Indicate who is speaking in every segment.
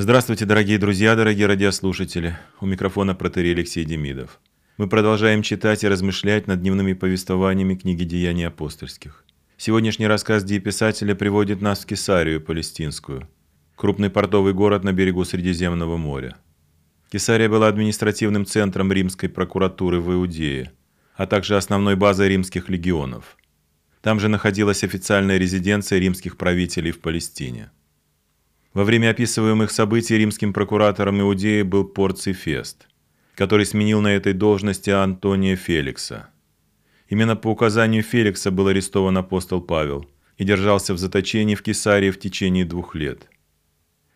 Speaker 1: Здравствуйте, дорогие друзья, дорогие радиослушатели. У микрофона протерей Алексей Демидов. Мы продолжаем читать и размышлять над дневными повествованиями книги «Деяний апостольских». Сегодняшний рассказ писателя приводит нас в Кесарию Палестинскую, крупный портовый город на берегу Средиземного моря. Кесария была административным центром римской прокуратуры в Иудее, а также основной базой римских легионов. Там же находилась официальная резиденция римских правителей в Палестине. Во время описываемых событий римским прокуратором Иудеи был Порций Фест, который сменил на этой должности Антония Феликса. Именно по указанию Феликса был арестован апостол Павел и держался в заточении в Кесарии в течение двух лет.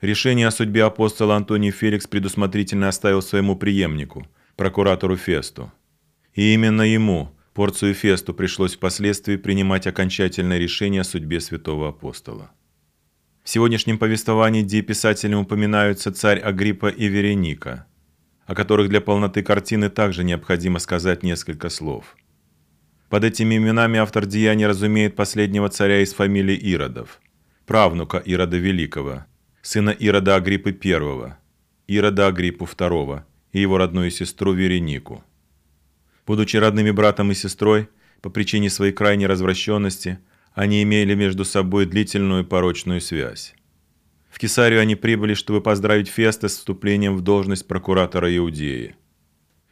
Speaker 1: Решение о судьбе апостола Антоний Феликс предусмотрительно оставил своему преемнику, прокуратору Фесту. И именно ему, Порцию Фесту, пришлось впоследствии принимать окончательное решение о судьбе святого апостола. В сегодняшнем повествовании писателям упоминаются царь Агриппа и Вереника, о которых для полноты картины также необходимо сказать несколько слов. Под этими именами автор Деяния разумеет последнего царя из фамилии Иродов, правнука Ирода Великого, сына Ирода Агриппы I, Ирода Агриппу II и его родную сестру Веренику. Будучи родными братом и сестрой, по причине своей крайней развращенности – они имели между собой длительную порочную связь. В Кесарию они прибыли, чтобы поздравить Феста с вступлением в должность прокуратора Иудеи.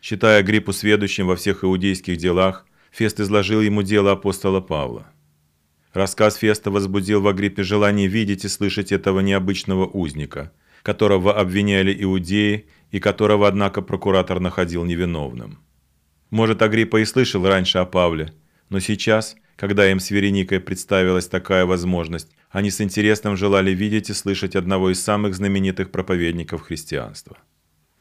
Speaker 1: Считая Гриппу сведущим во всех иудейских делах, Фест изложил ему дело апостола Павла. Рассказ Феста возбудил в Агриппе желание видеть и слышать этого необычного узника, которого обвиняли иудеи и которого, однако, прокуратор находил невиновным. Может, Агриппа и слышал раньше о Павле, но сейчас – когда им с Вереникой представилась такая возможность, они с интересом желали видеть и слышать одного из самых знаменитых проповедников христианства.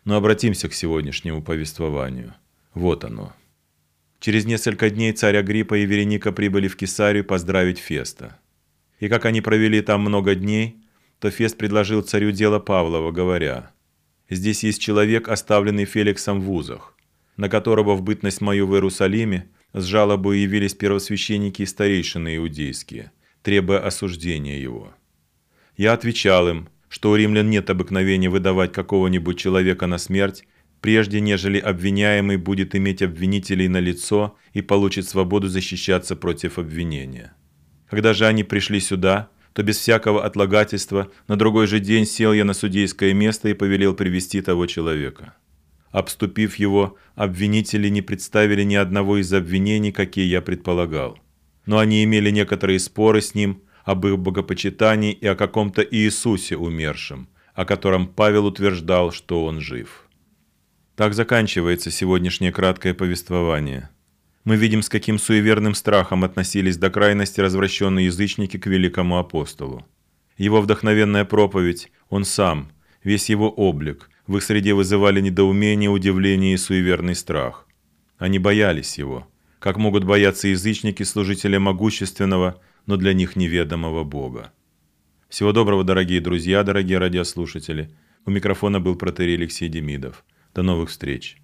Speaker 1: Но обратимся к сегодняшнему повествованию. Вот оно. Через несколько дней царь Агриппа и Вереника прибыли в Кесарию поздравить Феста. И как они провели там много дней, то Фест предложил царю дело Павлова, говоря, «Здесь есть человек, оставленный Феликсом в узах, на которого в бытность мою в Иерусалиме с жалобой явились первосвященники и старейшины иудейские, требуя осуждения его. Я отвечал им, что у римлян нет обыкновения выдавать какого-нибудь человека на смерть, прежде нежели обвиняемый будет иметь обвинителей на лицо и получит свободу защищаться против обвинения. Когда же они пришли сюда, то без всякого отлагательства на другой же день сел я на судейское место и повелел привести того человека. Обступив его, обвинители не представили ни одного из обвинений, какие я предполагал. Но они имели некоторые споры с ним об их богопочитании и о каком-то Иисусе умершем, о котором Павел утверждал, что он жив. Так заканчивается сегодняшнее краткое повествование. Мы видим, с каким суеверным страхом относились до крайности развращенные язычники к великому апостолу. Его вдохновенная проповедь, он сам, весь его облик – в их среде вызывали недоумение, удивление и суеверный страх. Они боялись его, как могут бояться язычники служителя могущественного, но для них неведомого Бога. Всего доброго, дорогие друзья, дорогие радиослушатели. У микрофона был протерей Алексей Демидов. До новых встреч.